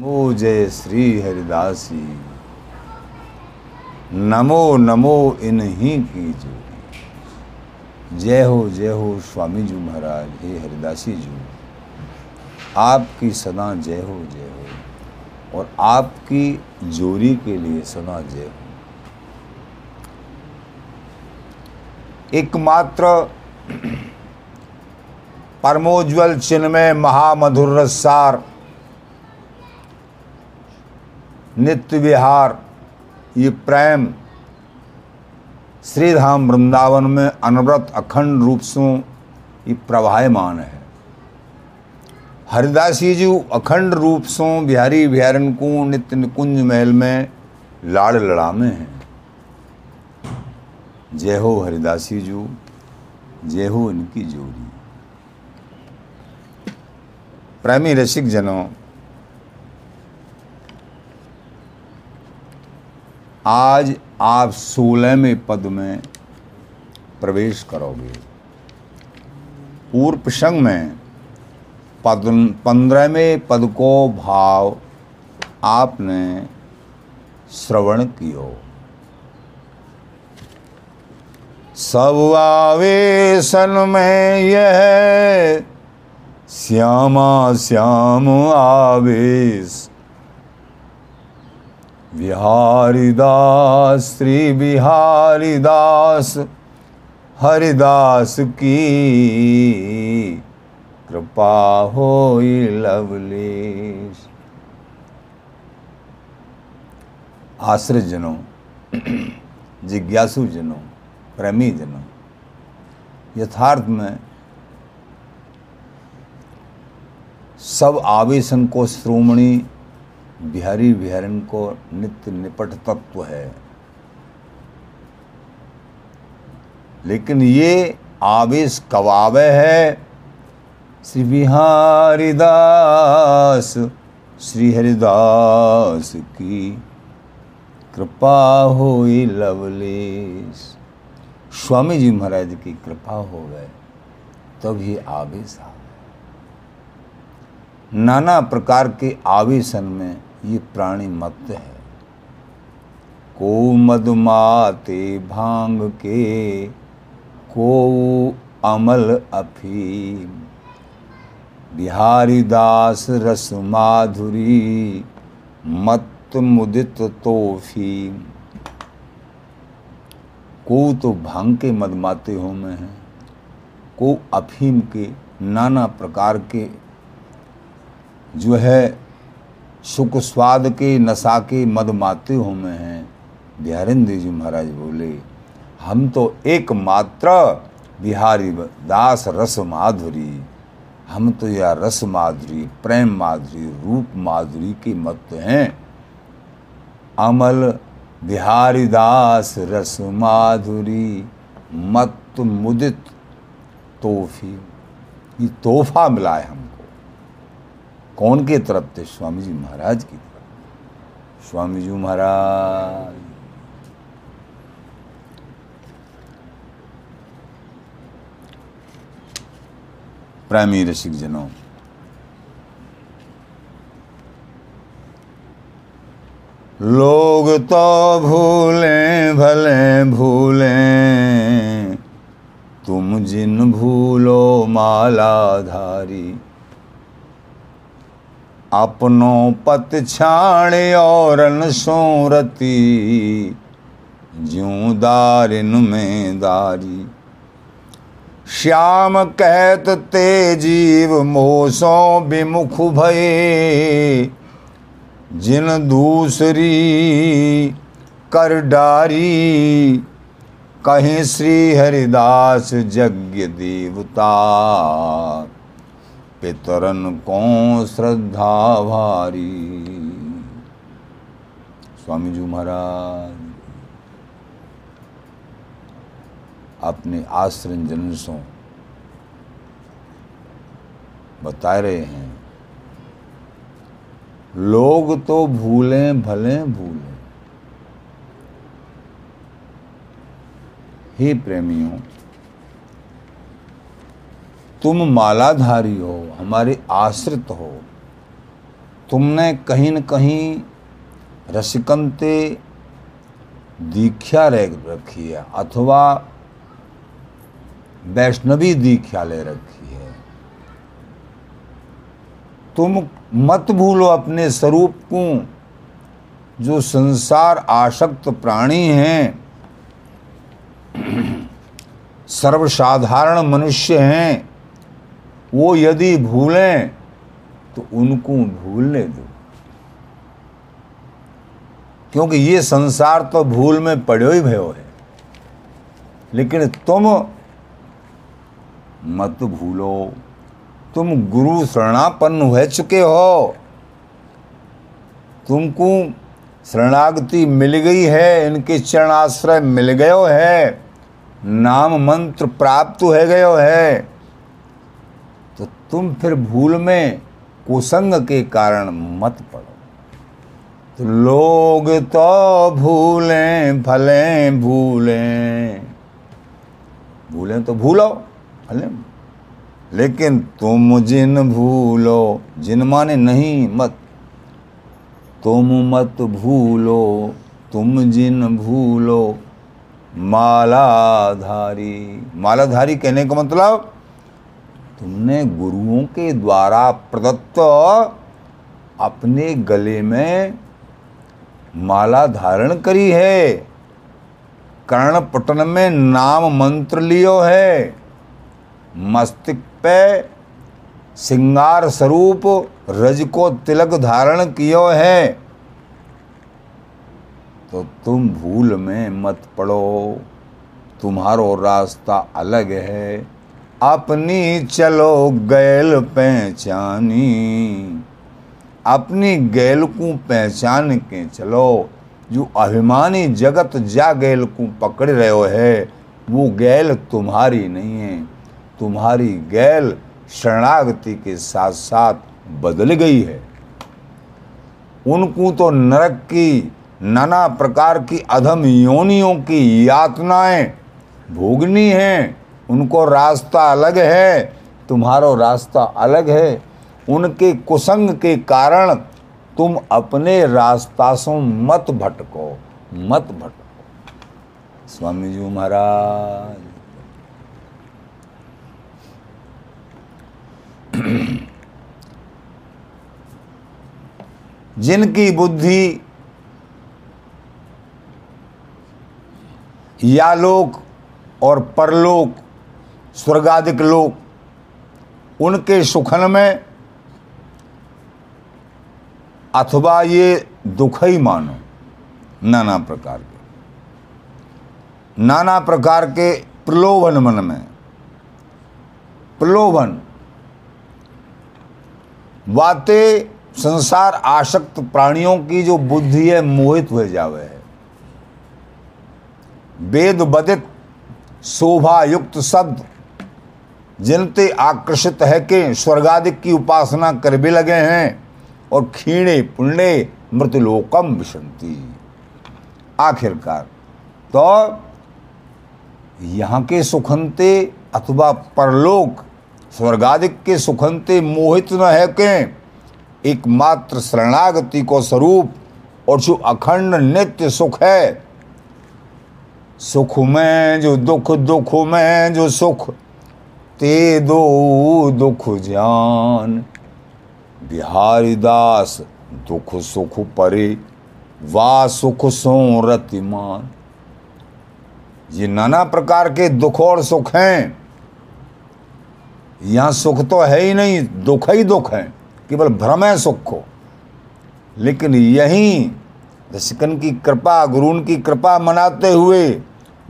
नमो जय श्री हरिदासी। नमो नमो इन्हीं की जोड़ी। जय हो जय हो स्वामी जी महाराज, हे हरिदासी जी। आपकी सदा जय हो जय हो। और आपकी जोड़ी के लिए सदा जय हो। एकमात्र परमोज्वल चिन्मय महामधुर रसार नित्य विहार, ये प्रेम श्रीधाम वृंदावन में अनवरत अखंड रूप से ये प्रवाहमान है। हरिदासी जी अखंड रूप से बिहारी बिहारन को नित्य निकुंज महल में लाड़ लड़ामे हैं। जय हो हरिदासी जू, जय हो इनकी जोड़ी। प्रेमी रसिक जनों आज आप सोलहवें पद में प्रवेश करोगे। पूर्व प्रसंग में पद पंद्रहवें पद को भाव आपने श्रवण कियो। सब आवेशन में यह श्यामा, श्याम आवेश। बिहारीदास, श्री बिहारीदास, हरिदास की कृपा हो लवलेश। आश्रित जनों जिज्ञासु जनों प्रेमी जनों यथार्थ में सब आवेशन को श्रोमणी बिहारी बिहारन को नित्य निपट तत्व है। लेकिन ये आवेश कवावे है। श्री बिहारी दास, श्री हरिदास की कृपा हो लवलेश। स्वामी जी महाराज की कृपा हो गए तब ये आवेश आ नाना प्रकार के आवेशन में ये प्राणी मत है। को मधुमाते भाँग के को अमल अफीम। बिहारी दास रस माधुरी मत मुदित तोफीम। को तो भाँग के मदमाते हो में है। को अफीम के नाना प्रकार के जो है सुख स्वाद के नशा के मद माते हो में हैं। बिहारिंद्र जी महाराज बोले, हम तो एकमात्र बिहारी दास रस माधुरी। हम तो यह रस माधुरी, प्रेम माधुरी, रूप माधुरी के मत हैं। अमल बिहारी दास रस माधुरी, मत मुदित तोहफी। ये तोहफा मिला है हमको। कौन के तरफ़ थे? स्वामी जी महाराज की तरफ़। स्वामी जी महाराज प्रेमी रसिक जनों। लोग तो भूले, भले, भूले। तुम जिन भूलो मालाधारी अपनो पत छाण और सोरती, ज्यों दारिन में दारी। श्याम कहत ते जीव मोसों विमुख भये, जिन दूसरी कर डारी। कहीं श्री हरिदास यज्ञ देवता पितरन को श्रद्धा भारी। स्वामी जी महाराज, अपने आश्रम जनसों बता रहे हैं। लोग तो भूले, भले भूले। हे प्रेमियों तुम मालाधारी हो, हमारे आश्रित हो। तुमने कहीं न कहीं रसिकंते दीक्षा ले रखी है, अथवा वैष्णवी दीक्षा ले रखी है। तुम मत भूलो अपने स्वरूप को, जो संसार आसक्त प्राणी हैं। सर्वसाधारण मनुष्य हैं। वो यदि भूलें तो उनको भूलने दो। क्योंकि ये संसार तो भूल में पड़े ही भयो है। लेकिन तुम मत भूलो। तुम गुरु शरणापन्न हो चुके हो। तुमको शरणागति मिल गई है, इनके चरणाश्रय मिल गयो है नाम मंत्र प्राप्त हो गयो है। तुम फिर भूल में कुसंग के कारण मत पड़ो। तो लोग तो भूलें भले भूलें। भूलें तो भूलो भले लेकिन तुम जिन भूलो, जिन माने नहीं मत, तुम मत भूलो, तुम जिन भूलो, मालाधारी। मालाधारी कहने का मतलब? तुमने गुरुओं के द्वारा प्रदत्त अपने गले में माला धारण करी है। कर्ण पटन में नाम मंत्र लियो है। मस्तिष्क पे सिंगार स्वरूप रज को तिलक धारण कियो है। तो तुम भूल में मत पड़ो। तुम्हारो रास्ता अलग है। अपनी चलो गैल पहचानी। अपनी गैल को पहचान के चलो, जो अभिमानी जगत जा गैल को पकड़ रहे है, वो गैल तुम्हारी नहीं है। तुम्हारी गैल शरणागति के साथ साथ बदल गई है। उनको तो नरक की, नाना प्रकार की अधम योनियों की यातनाएँ भोगनी हैं। उनको रास्ता अलग है, तुम्हारो रास्ता अलग है। उनके कुसंग के कारण तुम अपने रास्ता से मत भटको मत भटको। स्वामी जी महाराज। जिनकी बुद्धि या लोक और परलोक स्वर्गाधिक लोग, उनके सुखन में अथवा ये दुख ही मानो, नाना प्रकार के। नाना प्रकार के प्रलोभन मन में, प्रलोभन बातें संसार आसक्त प्राणियों की जो बुद्धि है, मोहित हो जावे है। वेद बदित शोभा युक्त शब्द जिनते आकर्षित है कि स्वर्गादिक की उपासना कर भी लगे हैं और खीणे पुण्य मृतलोकम विशंति। आखिरकार तो यहाँ के सुखंते अथवा परलोक, स्वर्गादिक के सुखंते मोहित न है के एकमात्र शरणागति को स्वरूप और जो अखंड नित्य सुख है, सुख में जो दुख दुख में जो सुख ते दो दुख जान। बिहारी दास दुख सुख परे, वा सुख सो रतिमान ये नाना प्रकार के दुख और सुख हैं। यहाँ सुख तो है ही नहीं, दुख ही दुख है। केवल भ्रम है सुख को। लेकिन यही रसिकन की कृपा, गुरुन की कृपा मनाते हुए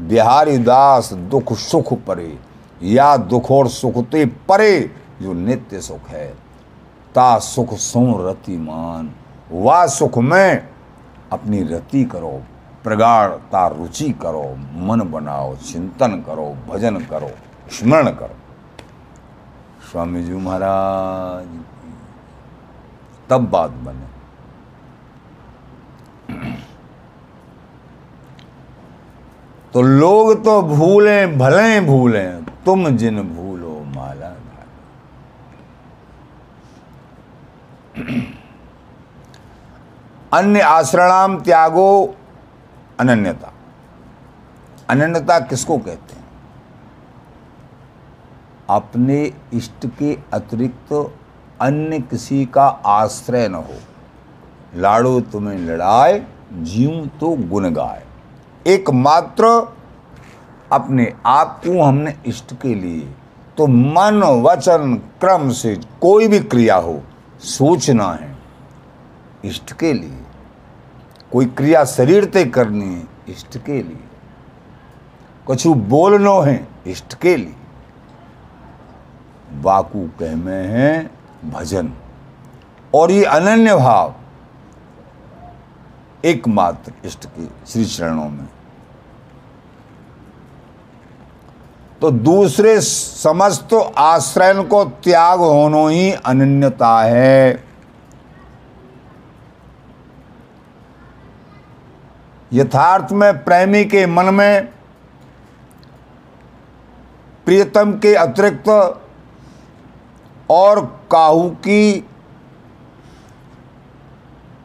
बिहारी दास दुख सुख परे। या दुख और सुखते परे जो नित्य सुख है। ता सुख सो रतिमान वा सुख में अपनी रति करो प्रगाढ़ता रुचि करो, मन बनाओ, चिंतन करो, भजन करो, स्मरण करो। स्वामी जी महाराज तब बात बने। तो लोग तो भूले, भले भूले। तुम जिन भूलो माला अन्य आश्रणाम त्यागो अनन्यता। अनन्यता किसको कहते हैं? अपने इष्ट के अतिरिक्त अन्य किसी का आश्रय न हो। लाड़ो तुम्हें लड़ाए जीव तो गुण गाए। एकमात्र अपने आप को हमने इष्ट के लिए तो मन वचन क्रम से कोई भी क्रिया हो, सोचना है। इष्ट के लिए। कोई क्रिया शरीर ते करनी है, इष्ट के लिए। कुछ बोलनो है, इष्ट के लिए। बाकू कह में है, भजन। और ये अनन्य भाव, एकमात्र इष्ट के श्री चरणों में। तो दूसरे समस्त आश्रय को त्याग होनो ही अनन्यता है। यथार्थ में प्रेमी के मन में, प्रियतम के अतिरिक्त और काहू की,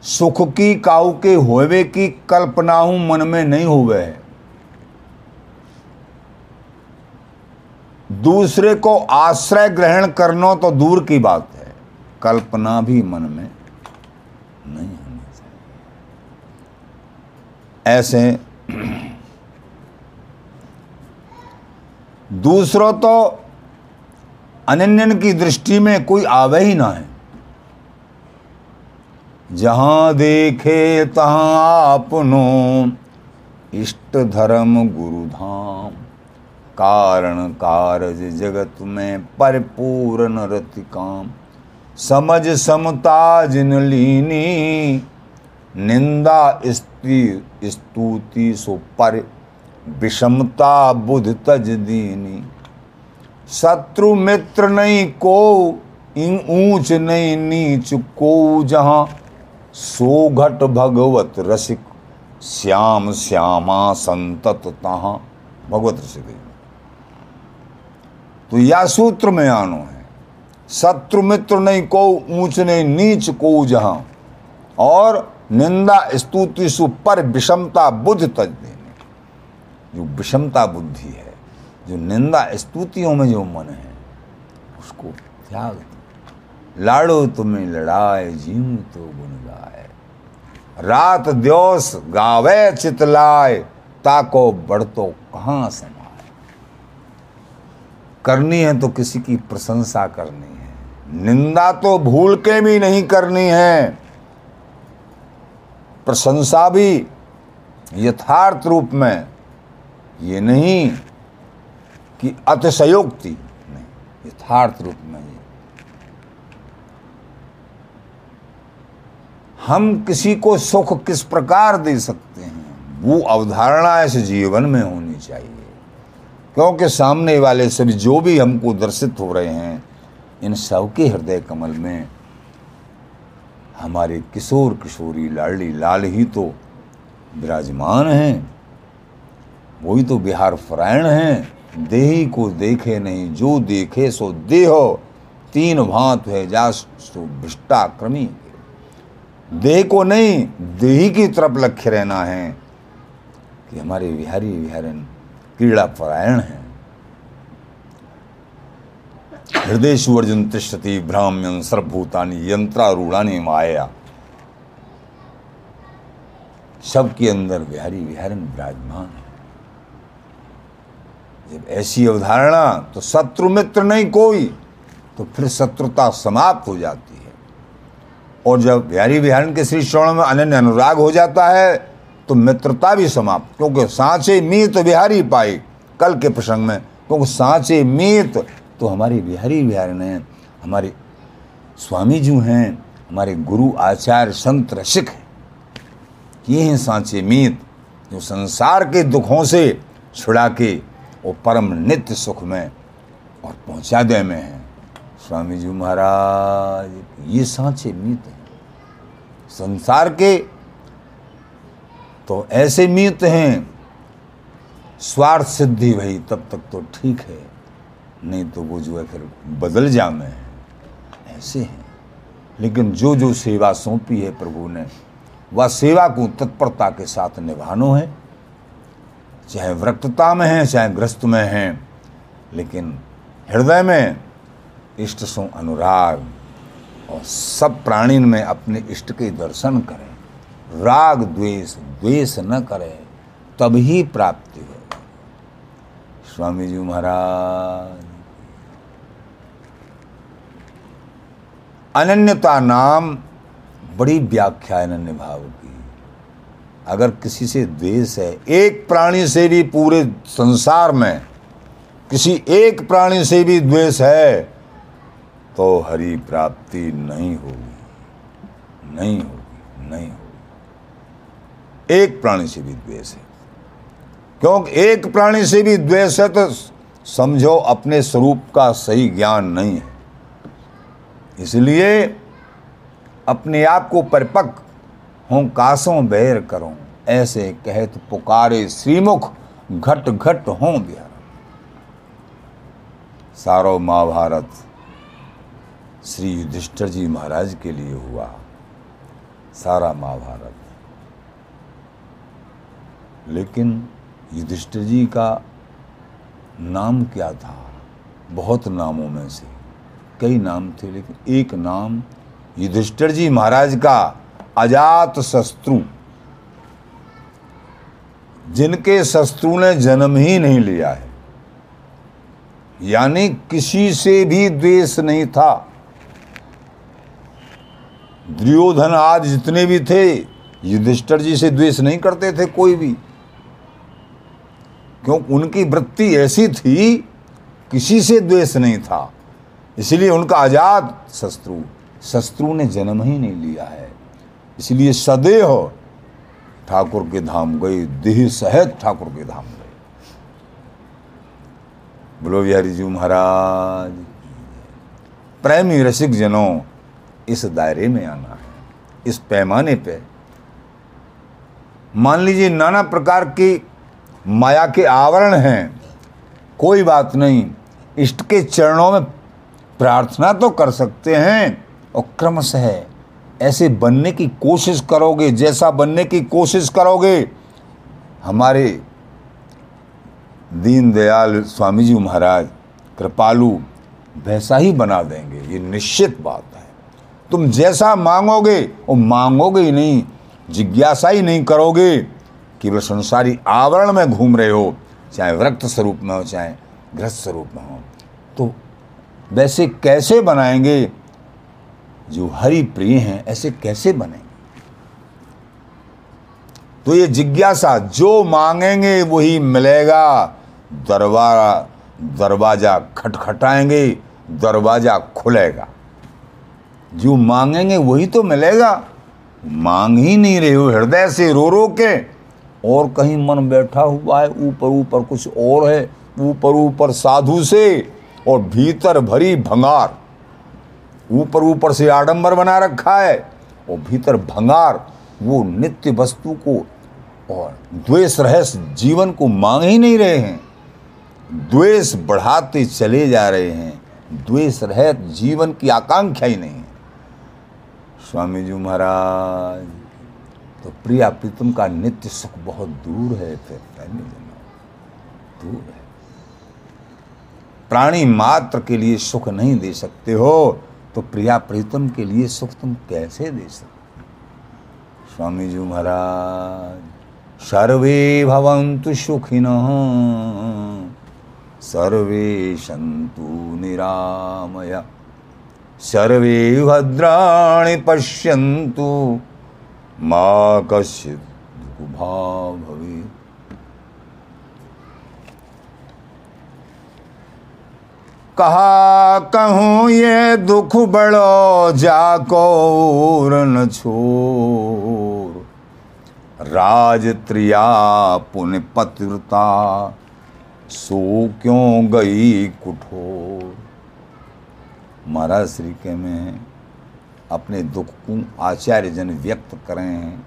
सुख की, काहू के होवे की कल्पनाऊ मन में नहीं हुए है। दूसरे को आश्रय ग्रहण करना तो दूर की बात है। कल्पना भी मन में नहीं होनी चाहिए। ऐसे दूसरों तो अनन्यन की दृष्टि में कोई आवे ही ना है। जहाँ देखे तहां अपनो इष्ट धर्म गुरुधाम। कारण कारज जगत में परिपूर्ण रति काम। समझ समता जिन लीनी, निंदा स्त्री स्तुति सो पर विषमता बुध तज दीनी। शत्रु मित्र नहीं को, इन ऊंच नहीं नीच को जहाँ, सो घट भगवत रसिक, श्याम श्यामा संतत तहा। भगवत रसिक। तो या सूत्र में आनो है। शत्रु मित्र नहीं को ऊंच नहीं नीच को जहाँ। और निंदा स्तुति सु पर विषमता बुद्ध तज देने। जो विषमता बुद्धि है, जो निंदा स्तुतियों में जो मन है, उसको त्याग लाड़ो तुम्हें लड़ाए जीव तो गुन गाए। रात द्योस गावे चितलाए, ताको बढ़तो कहाँ समाए करनी है तो किसी की प्रशंसा करनी है। निंदा तो भूल के भी नहीं करनी है। प्रशंसा भी यथार्थ रूप में ये नहीं कि अतिशयोक्ति नहीं, यथार्थ रूप में ये। हम किसी को सुख किस प्रकार दे सकते हैं? वो अवधारणा इस जीवन में होनी चाहिए। क्योंकि सामने वाले सभी जो भी हमको दर्शित हो रहे हैं, इन सबके हृदय कमल में हमारे किशोर किशोरी लाडली लाल ही तो विराजमान हैं। वही तो बिहार फरायण हैं। देही को देखे नहीं, जो देखे सो देहो। तीन भांत है जा सो भ्रष्टा क्रमी। देह को नहीं, देही की तरफ़ लक्ष्य रहना है कि हमारे विहारी विहारन क्रीड़ा परायण है। हृदय सुवर्जन तिष्ठति भ्राम्यन सर्वभूतानी यंत्रारूढ़ानी माया। सबके अंदर विहारी विहारन विराजमान है। जब ऐसी अवधारणा तो शत्रु मित्र नहीं कोई तो फिर शत्रुता समाप्त हो जाती है। और जब बिहारी बिहारन के श्री श्रवण में अनन्य अनुराग हो जाता है तो मित्रता भी समाप्त, क्योंकि सांचे मीत बिहारी पाई कल के प्रसंग में, क्योंकि सांचे मीत तो हमारे बिहारी बिहारी ने हमारे स्वामी जी हैं, हमारे गुरु आचार्य संत रसिक हैं। ये हैं सांचे मीत, जो संसार के दुखों से छुड़ा के वो परम नित्य सुख में और पहुँचा दे में है। स्वामी जी महाराज, ये सांचे मीत संसार के तो ऐसे मीत हैं। स्वार्थ सिद्धि भाई तब तक तो ठीक है। नहीं तो वो जो है फिर बदल जामे हैं। ऐसे हैं। लेकिन जो जो सेवा सौंपी है प्रभु ने, वह सेवा को तत्परता के साथ निभानो है। चाहे वृक्तता में है, चाहे ग्रस्त में है, लेकिन हृदय में इष्ट सो अनुराग और सब प्राणी में अपने इष्ट के दर्शन करें। राग, द्वेष द्वेष न करें, तभी प्राप्ति हो स्वामी जी महाराज, अनन्यता नाम बड़ी व्याख्या है अनन्य भाव की। अगर किसी से द्वेष है, एक प्राणी से भी पूरे संसार में किसी एक प्राणी से भी द्वेष है तो हरि प्राप्ति नहीं होगी नहीं होगी नहीं होगी। एक प्राणी से भी द्वेष है। क्योंकि एक प्राणी से भी द्वेष है तो समझो अपने स्वरूप का सही ज्ञान नहीं है। इसलिए अपने आप को परिपक्व हों, कासों बैर करो, ऐसे कहत पुकारे श्रीमुख घट घट हों बिहार सारो महाभारत श्री युधिष्ठर जी महाराज के लिए हुआ सारा महाभारत। लेकिन युधिष्ठिर जी का नाम क्या था? बहुत नामों में से कई नाम थे, लेकिन एक नाम युधिष्ठिर जी महाराज का अजात शत्रु, जिनके शत्रु ने जन्म ही नहीं लिया है। यानी किसी से भी द्वेष नहीं था। दुर्योधन आज जितने भी थे युधिष्ठर जी से द्वेष नहीं करते थे कोई भी। क्यों उनकी वृत्ति ऐसी थी, किसी से द्वेष नहीं था। इसलिए उनका आज़ाद शत्रु शत्रु ने जन्म ही नहीं लिया है। इसलिए सदैव ठाकुर के धाम गए देह सहित ठाकुर के धाम गए बोलो बिहारी जी महाराज, प्रेमी रसिक जनों, इस दायरे में आना है, इस पैमाने पे। मान लीजिए नाना प्रकार की माया के आवरण हैं। कोई बात नहीं। इष्ट के चरणों में प्रार्थना तो कर सकते हैं। और क्रमशः ऐसे बनने की कोशिश करोगे, जैसा बनने की कोशिश करोगे। हमारे दीनदयाल स्वामी जी महाराज, कृपालु, वैसा ही बना देंगे। ये निश्चित बात है। तुम जैसा मांगोगे, वो मांगोगे ही नहीं। जिज्ञासा ही नहीं करोगे। केवल संसारी आवरण में घूम रहे हो, चाहे वृक्त स्वरूप में हो, चाहे ग्रस्त स्वरूप में हो। तो वैसे कैसे बनाएँगे? जो हरि प्रिय हैं, ऐसे कैसे बनेंगे? तो ये जिज्ञासा जो मांगेंगे, वही मिलेगा। दरबारा दरवाज़ा खटखटाएँगे, दरवाज़ा खुलेगा। जो मांगेंगे, वही तो मिलेगा। मांग ही नहीं रहे हो, हृदय से रो रो के। और कहीं मन बैठा हुआ है, ऊपर ऊपर कुछ और है, ऊपर ऊपर साधु से और भीतर भरी भंगार। ऊपर ऊपर से आडंबर बना रखा है और भीतर भंगार, वो नित्य वस्तु को और द्वेष रहस्य जीवन को मांग ही नहीं रहे हैं। द्वेष बढ़ाते चले जा रहे हैं, द्वेष रहित जीवन की आकांक्षा ही नहीं है। स्वामी जी महाराज तो प्रिया प्रीतम का नित्य सुख बहुत दूर है, फिर दूर है। प्राणी मात्र के लिए सुख नहीं दे सकते हो तो प्रिया प्रीतम के लिए सुख तुम कैसे दे सकते? स्वामी जी महाराज, सर्वे भवंतु सुखिन, सर्वे सन्तु निरामया, सर्वे भद्राणि पश्यन्तु। मा भवेत् कहा कहूँ ये दुख बड़ो, जाको न छोर। राज त्रिया पुण्य सो क्यों गई कुठोर। महाराज श्री के में अपने दुख को आचार्य जन व्यक्त करें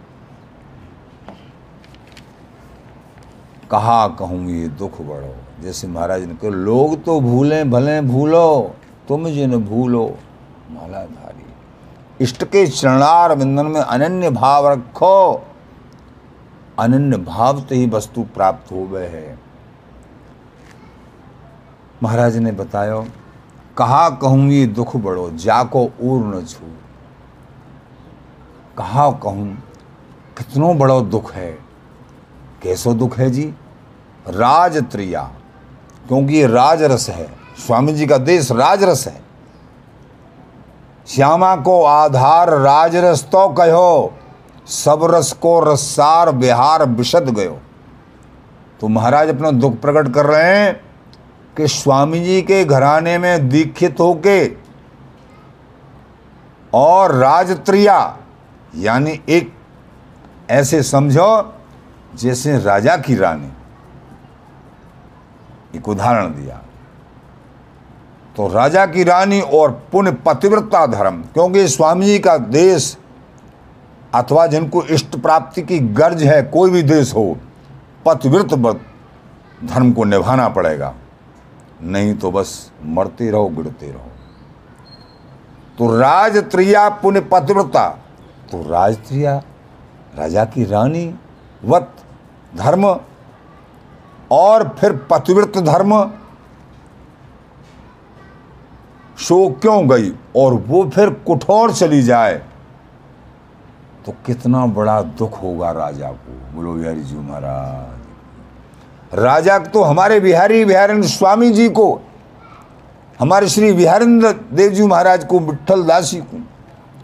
कहा कहूँ ये दुख बड़ो? जैसे महाराज ने कहा, लोग तो भूलें भले भूलो, तुम जिन भूलो। मालाधारी, इष्ट के चरणार विंदन में अनन्य भाव रखो। अनन्य भाव से ही वस्तु प्राप्त हो गए है। महाराज ने बताया, कहा कहूँ ये दुख बड़ो? जाको ऊर न छू। कहा कहूँ? कितनो बड़ो दुख है। कैसो दुख है जी? राज त्रिया क्योंकि ये राजरस है। स्वामी जी का देश राजरस है। श्यामा को आधार राजरस तो कहो। सब रस को रसार बिहार विशद गयो। तो महाराज अपना दुख प्रकट कर रहे हैं कि स्वामी जी के घराने में दीक्षित होके और राजत्रिया यानी एक ऐसे समझो जैसे राजा की रानी। एक उदाहरण दिया। तो राजा की रानी और पुण्य पतिव्रता धर्म, क्योंकि स्वामी जी का देश अथवा जिनको इष्ट प्राप्ति की गर्ज है, कोई भी देश हो, पतिव्रत धर्म को निभाना पड़ेगा। नहीं तो बस मरते रहो, गिरते रहो। तो राजत्रिया पुण्य पतिव्रता तो राजत्रिया राजा की रानी, वत, धर्म, और फिर पतिव्रत धर्म। शो क्यों गई? और वो फिर कुठौर चली जाए? तो कितना बड़ा दुख होगा राजा को। बोलो, बिहारी जी महाराज। राजा तो हमारे बिहारी बिहारी स्वामी जी को, हमारे श्री बिहारेंद्र देव जी महाराज को विठल दासी को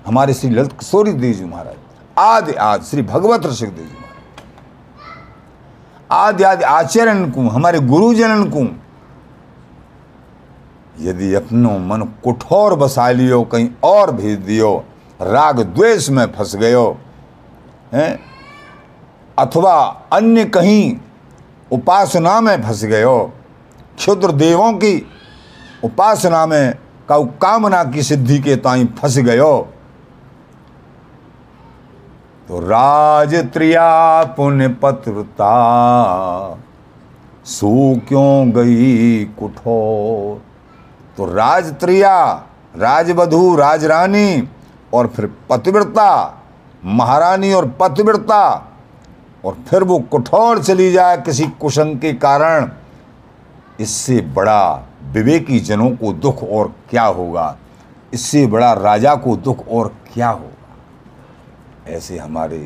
हमारे श्री ललित किशोरी देव जी महाराज, आदि आदि, श्री भगवत ऋषिक देव जी महाराज, आदि आदि आचरण को, हमारे गुरुजनन को, यदि अपनो मन कुठौर बसा लियो, कहीं और भेज दियो, राग द्वेष में फंस गयो, हैं? अथवा अन्य कहीं उपासना में फंस गयो, क्षुद्र देवों की उपासना में का कामना की सिद्धि के ताई फंस गयो तो राज त्रिया पुण्य पत्रता सू क्यों गई कुठोर? तो राज त्रिया, राजवधु, राजरानी और फिर पतिव्रता, महारानी और पतिव्रता और फिर वो कुठौर चली जाए किसी कुशंग के कारण, इससे बड़ा विवेकी जनों को दुख और क्या होगा? इससे बड़ा राजा को दुख और क्या होगा? ऐसे हमारे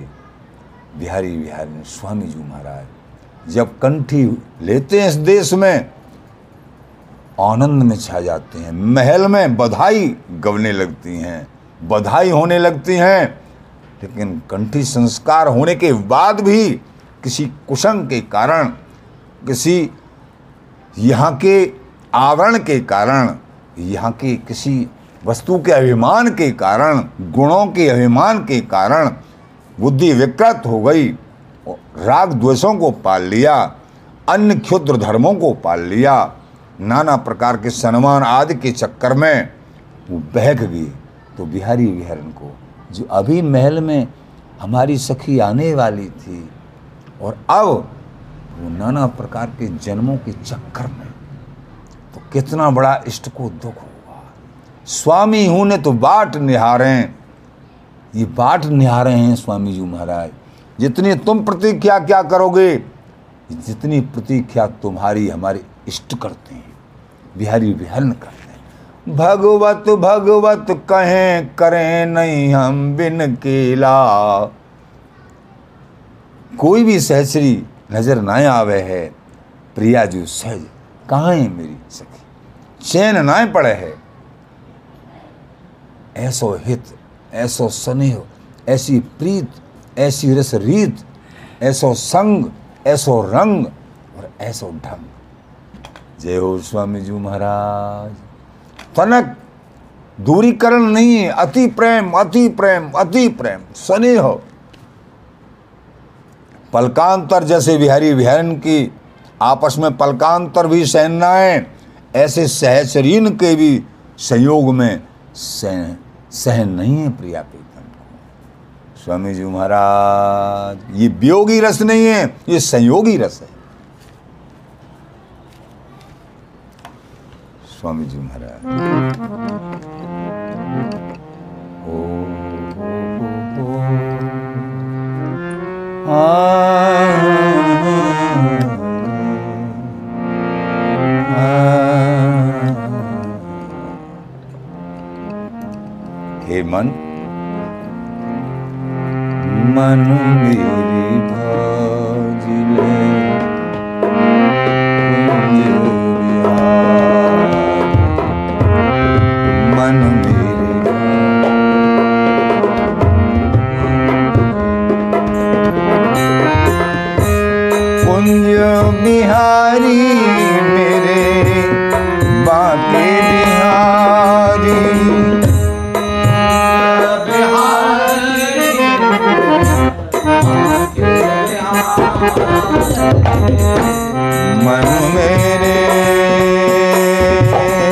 बिहारी बिहारी स्वामी जी महाराज जब कंठी लेते हैं इस देश में, आनंद में छा जाते हैं, महल में बधाई गवने लगती हैं, बधाई होने लगती हैं, लेकिन कंठी संस्कार होने के बाद भी किसी कुशंग के कारण, किसी यहाँ के आवरण के कारण, यहाँ के किसी वस्तु के अभिमान के कारण, गुणों के अभिमान के कारण बुद्धि विकृत हो गई राग द्वेषों को पाल लिया, अन्य क्षुद्र धर्मों को पाल लिया, नाना प्रकार के सम्मान आदि के चक्कर में वो बहक गई। तो बिहारी बिहारन को, जो अभी महल में हमारी सखी आने वाली थी और अब वो नाना प्रकार के जन्मों के चक्कर में तो कितना बड़ा इष्ट को दुख होगा स्वामी हूँ, ने तो बाट निहारे ये बाट निहारे हैं स्वामी जी महाराज। जितनी तुम प्रतीक्षा क्या करोगे, जितनी प्रतीक्षा तुम्हारी हमारे इष्ट करते हैं, बिहारी विहरण करते हैं। भगवत भगवत कहें, करें नहीं हम बिन केला। कोई भी सहसरी नज़र ना आवे है, प्रिया जो सहज, कहाँ है मेरी सखी? चैन ना पड़े है। ऐसो हित, ऐसो स्नेह ऐसी प्रीत, ऐसी रस रीत, ऐसो संग, ऐसो रंग और ऐसो ढंग। जय हो स्वामी जी महाराज। तनक, दूरीकरण नहीं है, अति प्रेम अति प्रेम अति प्रेम स्नेह पलकांतर जैसे बिहारी बिहारन की आपस में पलकांतर भी सहनाएँ ऐसे सहचरीन के भी संयोग में सह सहन नहीं है प्रिया प्रीतम को। स्वामी जी महाराज ये वियोगी रस नहीं है ये संयोगी रस है। स्वामी जी महाराज। ओ, uh-huh. मन मन मेरी भा